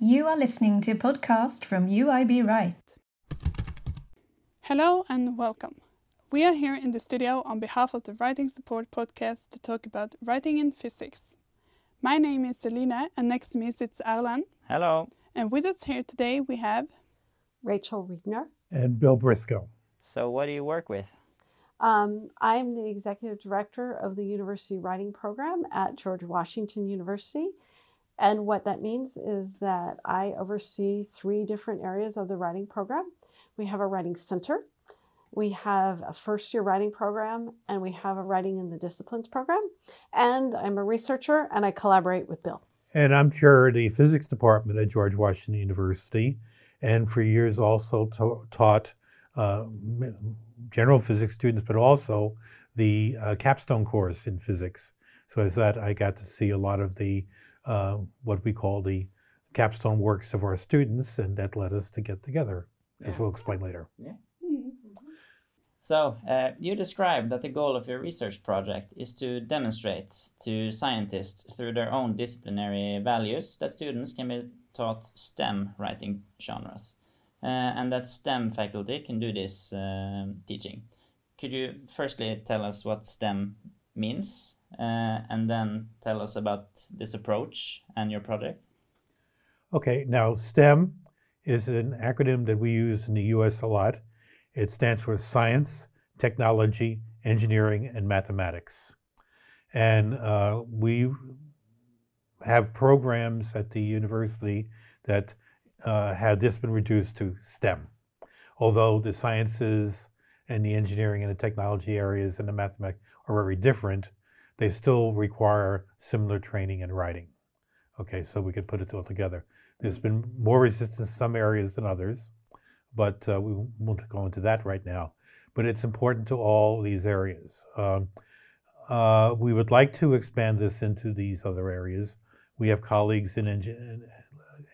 You are listening to a podcast from UIB Right. Hello and welcome. We are here in the studio on behalf of the Writing Support Podcast to talk about writing in physics. My name is Selina, and next to me sits Arlan. Hello. And with us here today we have Rachel Riedner. And Bill Briscoe. So, what do you work with? Um, I'm the executive director of the University Writing Program at George Washington University. And what that means is that I oversee three different areas of the writing program. We have a writing center, we have a first year writing program, and we have a writing in the disciplines program. And I'm a researcher and I collaborate with Bill. And I'm chair of the physics department at George Washington University, and for years also taught uh, general physics students, but also the uh, capstone course in physics. So as that, I got to see a lot of the uh, what we call the capstone works of our students, and that led us to get together, as we'll explain later. Yeah. So, uh, you described that the goal of your research project is to demonstrate to scientists through their own disciplinary values that students can be taught STEM writing genres, uh, and that STEM faculty can do this uh, teaching. Could you firstly tell us what STEM means, uh, and then tell us about this approach and your project? Okay, now STEM is an acronym that we use in the US a lot. It stands for Science, Technology, Engineering, and Mathematics. And uh, we have programs at the university that uh, have this been reduced to STEM. Although the sciences and the engineering and the technology areas and the mathematics are very different, they still require similar training in writing. Okay, so we could put it all together. There's been more resistance in some areas than others, but uh, we won't go into that right now. But it's important to all these areas. Um, uh, we would like to expand this into these other areas. We have colleagues in engi-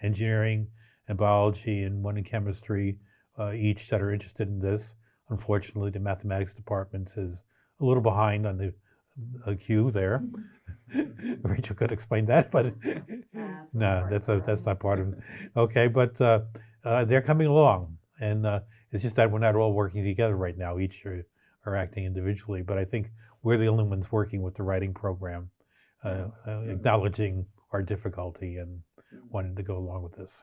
engineering and biology and one in chemistry, uh, each that are interested in this. Unfortunately, the mathematics department is a little behind on the uh, queue there. Rachel could explain that, but no, that's a, that's not part of it. Okay, but uh, uh, they're coming along, and uh, it's just that we're not all working together right now. Each are, are acting individually, but I think we're the only ones working with the writing program, uh, uh, acknowledging our difficulty and wanting to go along with this.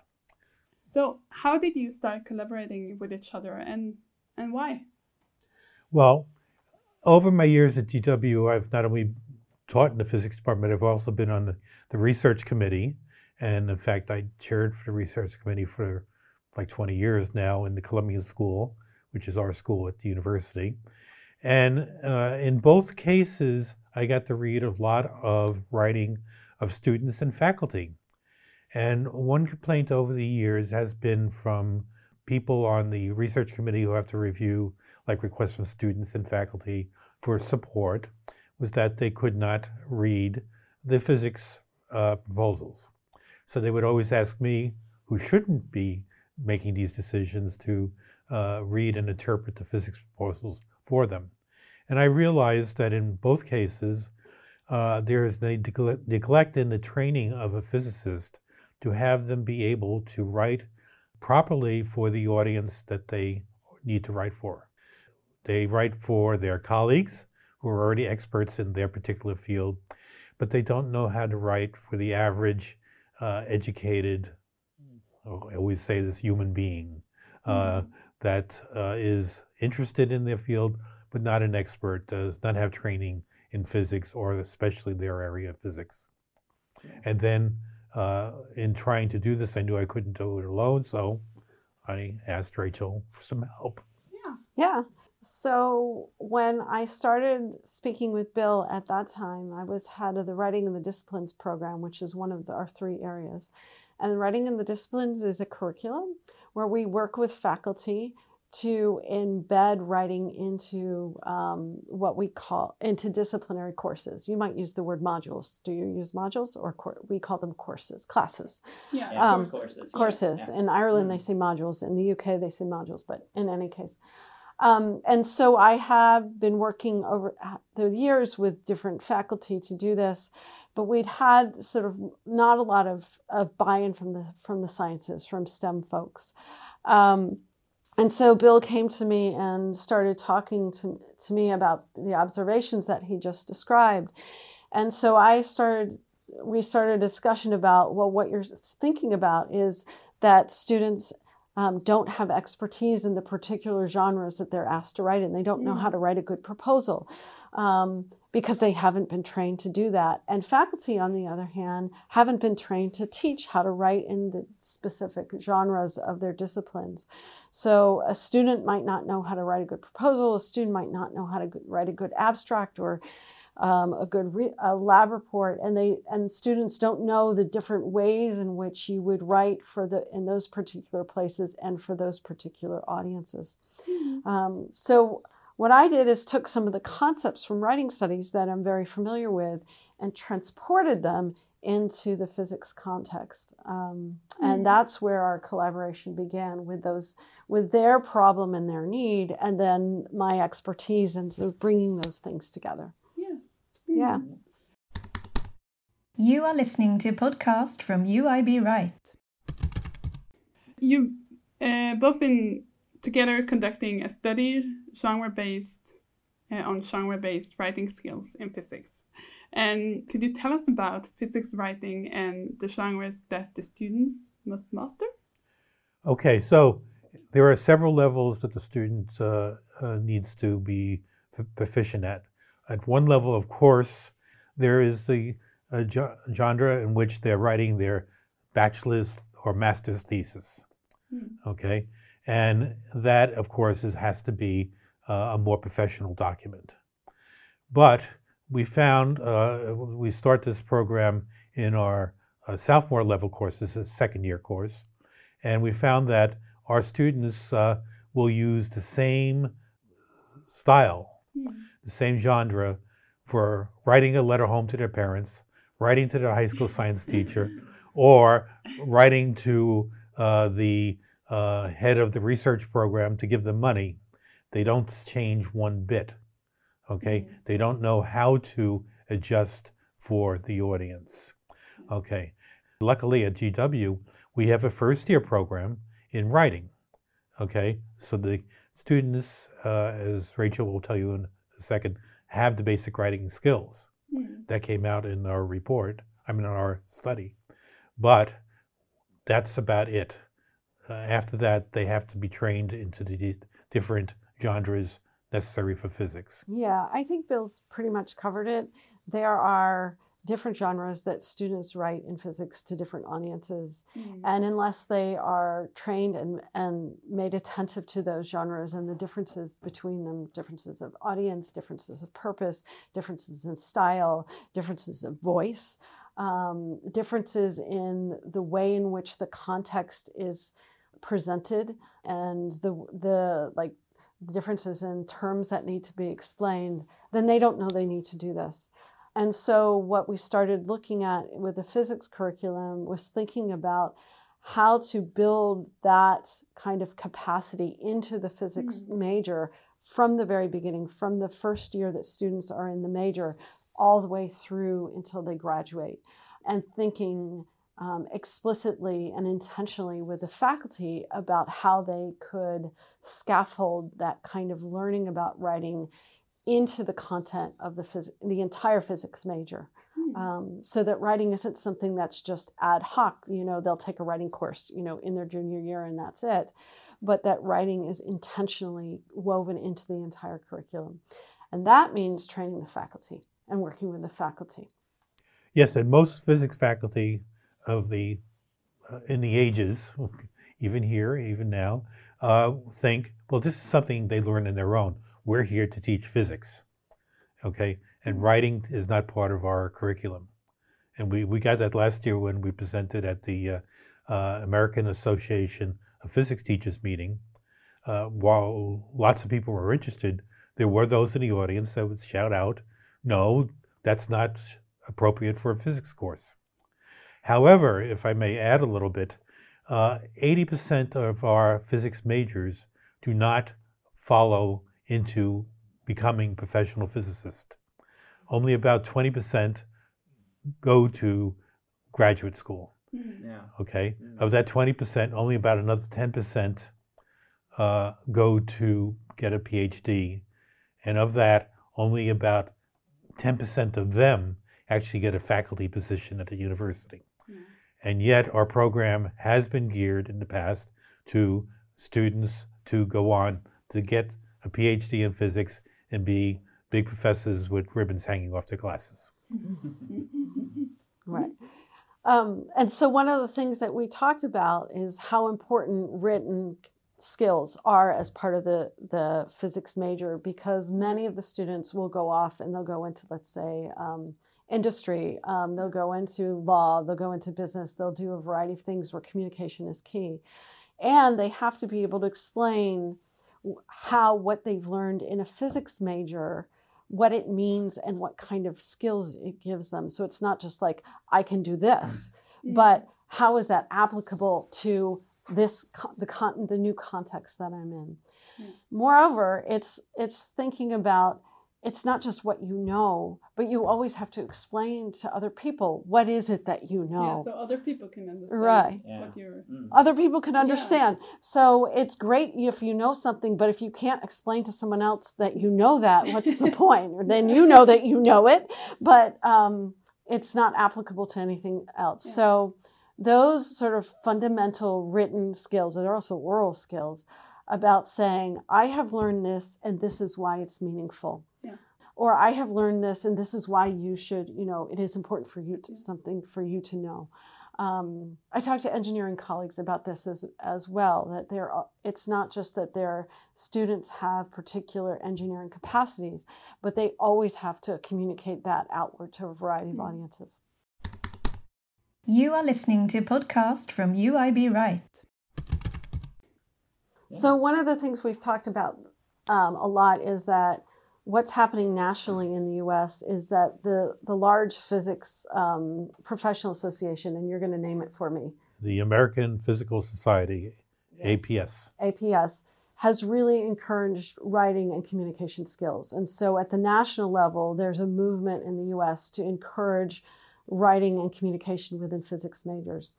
So, how did you start collaborating with each other and and why? Well, over my years at GW, I've not only taught in the physics department, I've also been on the, the research committee. And in fact, I chaired for the research committee for like 20 years now in the Columbia School, which is our school at the university. And uh, in both cases, I got to read a lot of writing of students and faculty. And one complaint over the years has been from people on the research committee who have to review like requests from students and faculty for support was that they could not read the physics uh, proposals. So they would always ask me, who shouldn't be making these decisions, to uh, read and interpret the physics proposals for them. And I realized that in both cases, uh, there is a neglect in the training of a physicist to have them be able to write properly for the audience that they need to write for. They write for their colleagues who are already experts in their particular field, but they don't know how to write for the average uh, educated, oh, I always say this human being uh, mm-hmm. that uh, is interested in their field, but not an expert, does not have training in physics or especially their area of physics. And then uh, in trying to do this, I knew I couldn't do it alone, so I asked Rachel for some help. Yeah. Yeah. So when I started speaking with Bill at that time, I was head of the Writing and the Disciplines program, which is one of the, our three areas. And Writing in the Disciplines is a curriculum where we work with faculty to embed writing into um, what we call into disciplinary courses. You might use the word modules. Do you use modules or cor- we call them courses, classes? Yeah, Yeah, Um, courses. Courses. Yeah. In Ireland, they Mm. say modules. In the UK, they say modules. But in any case, Um, and so I have been working over the years with different faculty to do this, but we'd had sort of not a lot of, of buy-in from the from the sciences, from STEM folks. Um, and so Bill came to me and started talking to, to me about the observations that he just described. And so I started, we started a discussion about, well, what you're thinking about is that students um, don't have expertise in the particular genres that they're asked to write in. They don't know how to write a good proposal um, because they haven't been trained to do that. And faculty, on the other hand, haven't been trained to teach how to write in the specific genres of their disciplines. So a student might not know how to write a good proposal, a student might not know how to write a good abstract or um, a good re- a lab report, and they and students don't know the different ways in which you would write for the in those particular places and for those particular audiences. Mm-hmm. Um, so what I did is took some of the concepts from writing studies that I'm very familiar with and transported them into the physics context, um, mm-hmm. and that's where our collaboration began with those with their problem and their need, and then my expertise and bringing those things together. Yeah. You are listening to a podcast from UIB Right. You've uh, both been together conducting a study genre-based uh, on genre-based writing skills in physics. And could you tell us about physics writing and the genres that the students must master? Okay, so there are several levels that the student uh, uh needs to be proficient at. At one level, of course, there is the uh, genre in which they're writing their bachelor's or master's thesis. Mm. Okay, and that, of course, is, has to be uh, a more professional document. But we found uh, we start this program in our uh, sophomore level courses, a second year course, and we found that our students uh, will use the same style. Mm the same genre for writing a letter home to their parents, writing to their high school science teacher, or writing to uh, the uh, head of the research program to give them money. They don't change one bit. Okay, mm-hmm. they don't know how to adjust for the audience. Okay, luckily at GW we have a first year program in writing. Okay, so the students, uh, as Rachel will tell you in a second, have the basic writing skills. Mm-hmm. That came out in our report, I mean, in our study. But that's about it. Uh, after that, they have to be trained into the d- different genres necessary for physics. Yeah, I think Bill's pretty much covered it. There are different genres that students write in physics to different audiences. Mm. And unless they are trained and, and made attentive to those genres and the differences between them, differences of audience, differences of purpose, differences in style, differences of voice, um, differences in the way in which the context is presented and the the like differences in terms that need to be explained, then they don't know they need to do this. And so, what we started looking at with the physics curriculum was thinking about how to build that kind of capacity into the physics mm. major from the very beginning, from the first year that students are in the major, all the way through until they graduate, and thinking um, explicitly and intentionally with the faculty about how they could scaffold that kind of learning about writing into the content of the phys- the entire physics major. Hmm. Um, so that writing isn't something that's just ad hoc. You know, they'll take a writing course, you know, in their junior year and that's it. But that writing is intentionally woven into the entire curriculum. And that means training the faculty and working with the faculty. Yes, and most physics faculty of the uh, in the ages, even here, even now, uh, think, well, this is something they learn in their own we're here to teach physics, okay? And writing is not part of our curriculum. And we, we got that last year when we presented at the uh, uh, American Association of Physics Teachers meeting. Uh, while lots of people were interested, there were those in the audience that would shout out, no, that's not appropriate for a physics course. However, if I may add a little bit, 80% uh, of our physics majors do not follow into becoming professional physicists. Only about 20% go to graduate school. Yeah. Okay, of that 20%, only about another 10% uh, go to get a PhD. And of that, only about 10% of them actually get a faculty position at the university. And yet, our program has been geared in the past to students to go on to get a PhD in physics and be big professors with ribbons hanging off their glasses. Right. Um, and so, one of the things that we talked about is how important written skills are as part of the, the physics major because many of the students will go off and they'll go into, let's say, um, industry, um, they'll go into law, they'll go into business, they'll do a variety of things where communication is key. And they have to be able to explain how what they've learned in a physics major what it means and what kind of skills it gives them so it's not just like i can do this Mm. but how is that applicable to this the con- the new context that i'm in Yes. moreover it's it's thinking about it's not just what you know but you always have to explain to other people what is it that you know Yeah, so other people can understand Right. Yeah. what you're. Mm. other people can Yeah. understand. So it's great if you know something, but if you can't explain to someone else that you know that, what's the point? Or then you know that you know it, but um, it's not applicable to anything else. Yeah. So those sort of fundamental written skills, and they're also oral skills, about saying, I have learned this and this is why it's meaningful. Yeah. Or I have learned this and this is why you should, you know, it is important for you to something for you to know. Um, I talk to engineering colleagues about this as, as well. That they're, it's not just that their students have particular engineering capacities, but they always have to communicate that outward to a variety of Mm. audiences. You are listening to a podcast from UIB Right. So one of the things we've talked about um, a lot is that what's happening nationally in the U.S. is that the the large physics um, professional association, and you're going to name it for me, The American Physical Society, APS. APS has really encouraged writing and communication skills. And so at the national level, there's a movement in the US to encourage writing and communication within physics majors.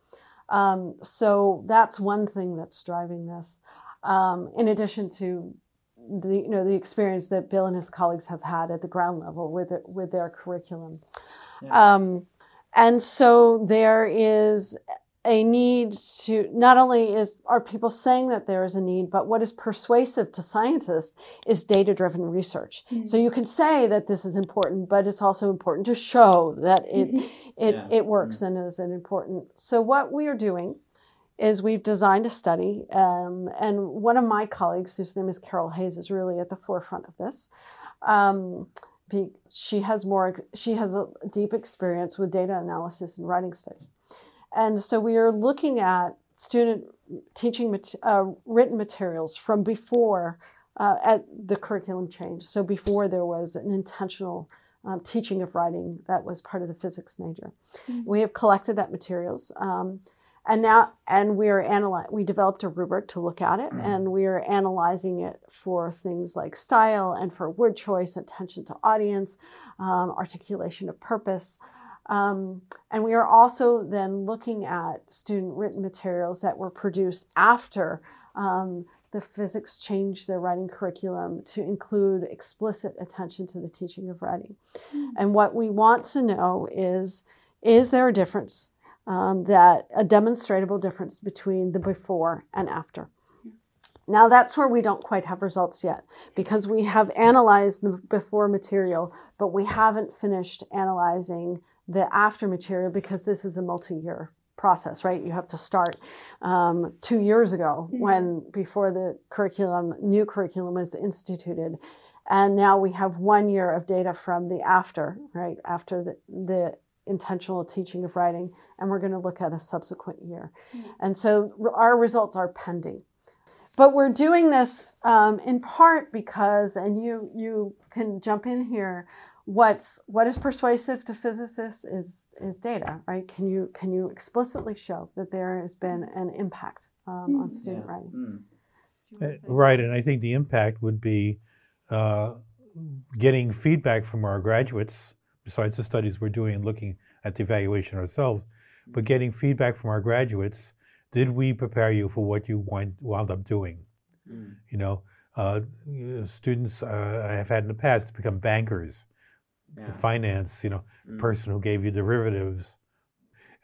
Um, so that's one thing that's driving this. Um, in addition to the you know the experience that Bill and his colleagues have had at the ground level with it, with their curriculum, Yeah. um, and so there is a need to not only is are people saying that there is a need, but what is persuasive to scientists is data driven research. So you can say that this is important, but it's also important to show that it it, Yeah. it works and is an important. So what we are doing is we've designed a study, um, and one of my colleagues, whose name is Carol Hayes, is really at the forefront of this. Um, she has more. She has a deep experience with data analysis and writing studies, and so we are looking at student teaching uh, written materials from before uh, at the curriculum change. So before there was an intentional um, teaching of writing that was part of the physics major. Mhm. We have collected that materials. Um, and now, and we are analyzing. We developed a rubric to look at it, and we are analyzing it for things like style and for word choice, attention to audience, um, articulation of purpose, um, and we are also then looking at student written materials that were produced after um, the physics changed their writing curriculum to include explicit attention to the teaching of writing. And what we want to know is is there a difference, um, that a demonstrable difference between the before and after? Now that's where we don't quite have results yet because we have analyzed the before material, but we haven't finished analyzing the after material because this is a multi-year process, right? You have to start um, two years ago when before the curriculum, new curriculum was instituted. And now we have one year of data from the after, right? After the, the intentional teaching of writing. And we're going to look at a subsequent year. And so our results are pending. But we're doing this um, in part because, and you you can jump in here. What's what is persuasive to physicists is is data, right? Can you can you explicitly show that there has been an impact um, on student Yeah. writing? Mm. you wanna Uh. Right, and I think the impact would be uh, getting feedback from our graduates, besides the studies we're doing and looking at the evaluation ourselves, but getting feedback from our graduates. Did we prepare you for what you wind, wound up doing? Mm. You know, uh, students uh, I have had in the past to become bankers, Yeah. finance. You know, Mm. person who gave you derivatives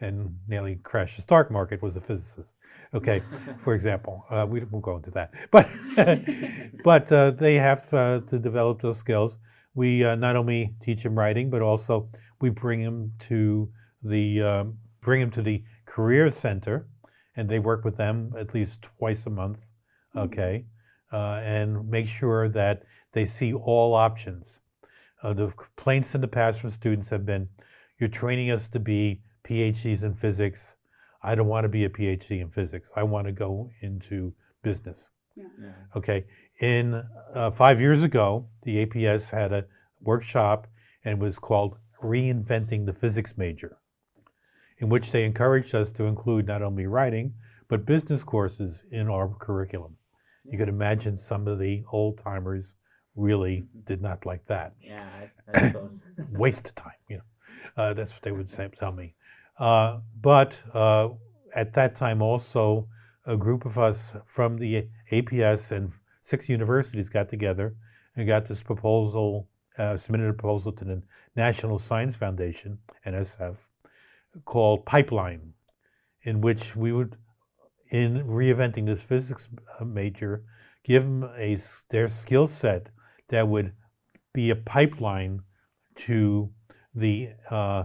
and nearly crashed the stock market was a physicist. Okay, for example, uh, we won't go into that, but but uh, they have uh, to develop those skills. We uh, not only teach them writing, but also we bring them to the um, bring them to the career center, and they work with them at least twice a month. Okay, uh, and make sure that they see all options. Uh, the complaints in the past from students have been, "You're training us to be PhDs in physics. I don't want to be a PhD in physics. I want to go into business." Yeah. Okay. In uh, five years ago, the APS had a workshop and it was called Reinventing the Physics Major, in which they encouraged us to include not only writing, but business courses in our curriculum. You could imagine some of the old timers really did not like that. Yeah, I, I suppose. Waste of time, you know. Uh, that's what they would say, tell me. Uh, but uh, at that time, also, a group of us from the APS and six universities got together and got this proposal, uh, submitted a proposal to the National Science Foundation, NSF, called Pipeline, in which we would, in reinventing this physics uh, major, give them a, their skill set that would be a pipeline to the uh,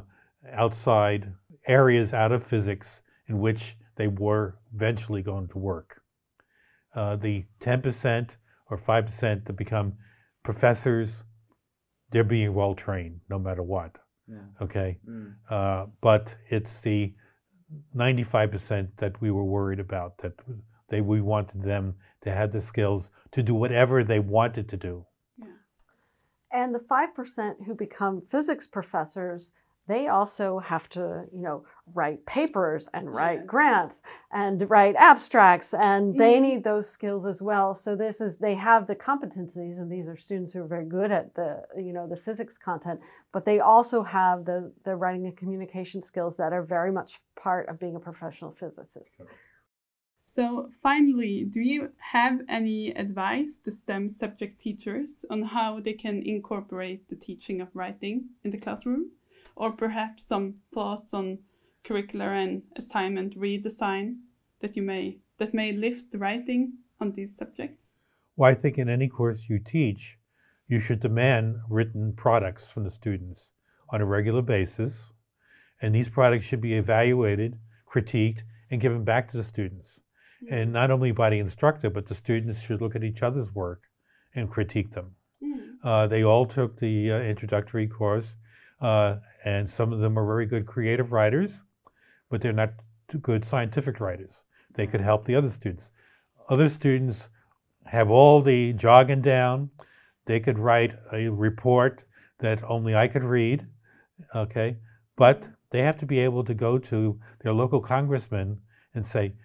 outside areas out of physics in which they were eventually going to work. Uh, the 10% or 5% to become professors, they're being well trained no matter what. Yeah. Okay. Mm. Uh, but it's the 95% that we were worried about that they, we wanted them to have the skills to do whatever they wanted to do. Yeah. And the 5% who become physics professors, they also have to, you know, write papers and write Yes. grants and write abstracts and they Mhm. need those skills as well. So this is they have the competencies and these are students who are very good at the, you know, the physics content, but they also have the the writing and communication skills that are very much part of being a professional physicist. So, finally, do you have any advice to STEM subject teachers on how they can incorporate the teaching of writing in the classroom? Or perhaps some thoughts on curricular and assignment redesign that you may that may lift the writing on these subjects? Well, I think in any course you teach, you should demand written products from the students on a regular basis. And these products should be evaluated, critiqued, and given back to the students. And not only by the instructor, but the students should look at each other's work and critique them. Mm. Uh, they all took the uh, introductory course, uh, and some of them are very good creative writers, but they're not good scientific writers. They could help the other students. Other students have all the jargon down. They could write a report that only I could read, okay? But they have to be able to go to their local congressman and say,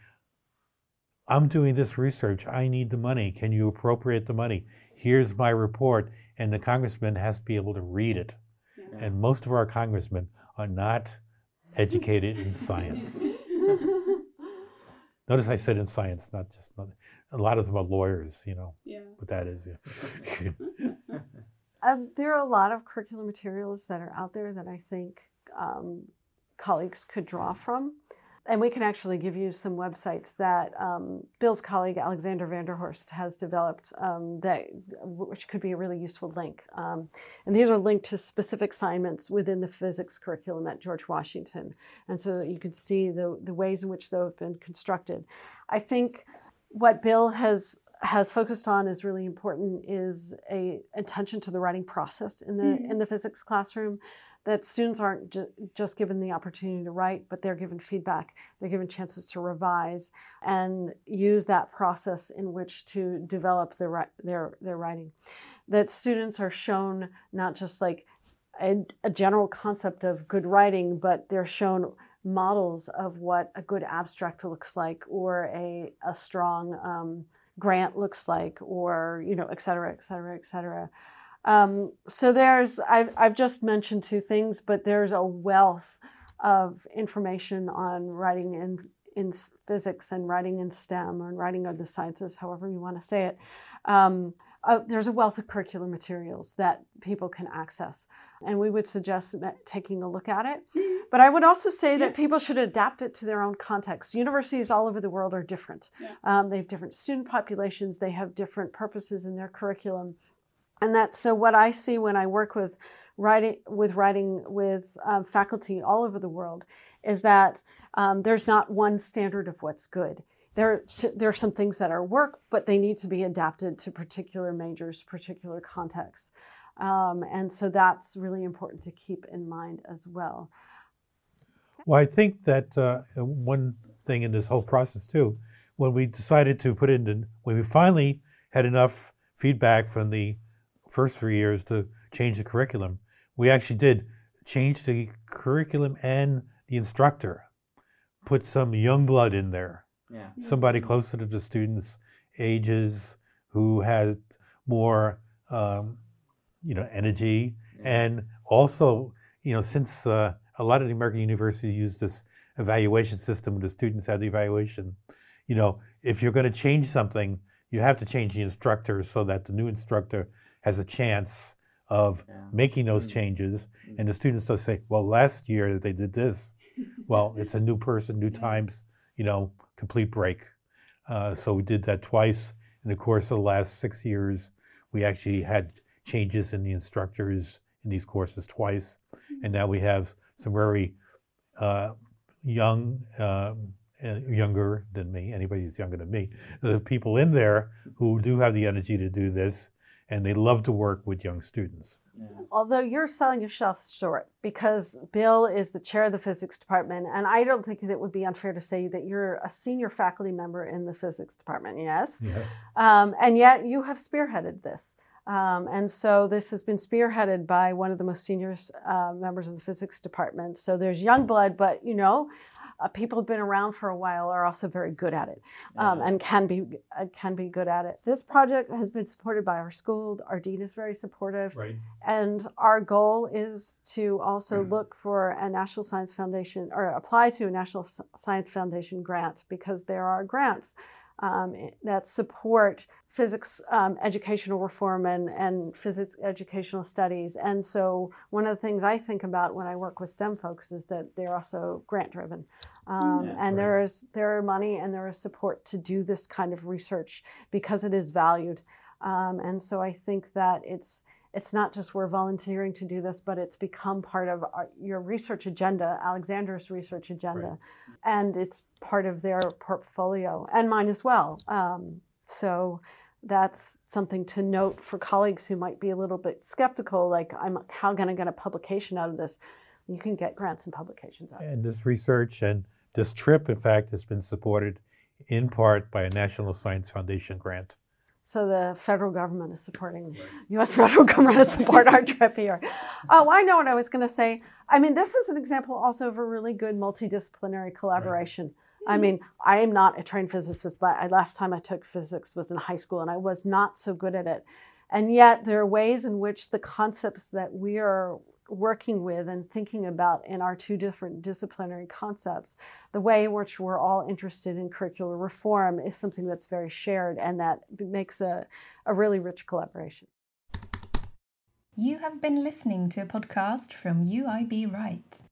I'm doing this research. I need the money. Can you appropriate the money? Here's my report. And the congressman has to be able to read it. Yeah. And most of our congressmen are not educated in science. Notice I said in science, not just not, a lot of them are lawyers, you know Yeah. what that is. Yeah. Um, there are a lot of curricular materials that are out there that I think um, colleagues could draw from. And we can actually give you some websites that um, Bill's colleague Alexander van der Horst has developed um, that which could be a really useful link. Um, and these are linked to specific assignments within the physics curriculum at George Washington. And so that you can see the, the ways in which they've been constructed. I think what Bill has has focused on is really important is a attention to the writing process in the Mhm. in the physics classroom that students aren't ju- just given the opportunity to write but they're given feedback they're given chances to revise and use that process in which to develop their their their writing that students are shown not just like a, a general concept of good writing but they're shown models of what a good abstract looks like or a, a strong um, grant looks like, or you know, et cetera, et cetera, et cetera. Um, so there's I've I've just mentioned two things, but there's a wealth of information on writing in in physics and writing in STEM or writing of the sciences, however you want to say it. Um, uh, there's a wealth of curricular materials that people can access, and we would suggest taking a look at it. Mm-hmm. But I would also say that people should adapt it to their own context. Universities all over the world are different. Yeah. Um, they have different student populations. They have different purposes in their curriculum, and that's so. What I see when I work with writing with writing with um, faculty all over the world is that um, there's not one standard of what's good. There, there are some things that are work, but they need to be adapted to particular majors, particular contexts. Um, and so that's really important to keep in mind as well. Well, I think that uh, one thing in this whole process too, when we decided to put in, when we finally had enough feedback from the first three years to change the curriculum, we actually did change the curriculum and the instructor, put some young blood in there. Yeah. Somebody closer to the students' ages who had more, um, you know, energy, yeah. and also, you know, since uh, a lot of the American universities use this evaluation system, the students have the evaluation. You know, if you're going to change something, you have to change the instructor so that the new instructor has a chance of yeah. making those mm-hmm. changes. Mm-hmm. And the students don't say, well, last year they did this. well, it's a new person, new times, you know, complete break. Uh, so we did that twice in the course of the last six years. We actually had changes in the instructors in these courses twice. Mm-hmm. And now we have some very uh, young, um, younger than me, anybody who's younger than me, the people in there who do have the energy to do this and they love to work with young students. Yeah. Although you're selling yourself short because Bill is the chair of the physics department, and I don't think it would be unfair to say that you're a senior faculty member in the physics department, yes? yes. Um, and yet you have spearheaded this. Um, and so this has been spearheaded by one of the most senior uh, members of the physics department. So there's young blood, but you know, uh, people have been around for a while are also very good at it um, and can be uh, can be good at it. This project has been supported by our school. Our dean is very supportive, right. and our goal is to also mm. look for a National Science Foundation or apply to a National Science Foundation grant because there are grants um, that support physics um, educational reform and, and physics educational studies. And so, one of the things I think about when I work with STEM folks is that they're also grant driven. Um, yeah, and right. there is there are money and there is support to do this kind of research because it is valued. Um, and so I think that it's it's not just we're volunteering to do this, but it's become part of our, your research agenda, Alexander's research agenda, right. and it's part of their portfolio and mine as well. Um, so that's something to note for colleagues who might be a little bit skeptical like i'm how can i get a publication out of this you can get grants and publications out and this research and this trip in fact has been supported in part by a national science foundation grant so the federal government is supporting right. us federal government is support our trip here oh i know what i was going to say i mean this is an example also of a really good multidisciplinary collaboration right I mean, I am not a trained physicist, but I, last time I took physics was in high school and I was not so good at it. And yet, there are ways in which the concepts that we are working with and thinking about in our two different disciplinary concepts, the way in which we're all interested in curricular reform is something that's very shared and that makes a, a really rich collaboration. You have been listening to a podcast from UIB Wright.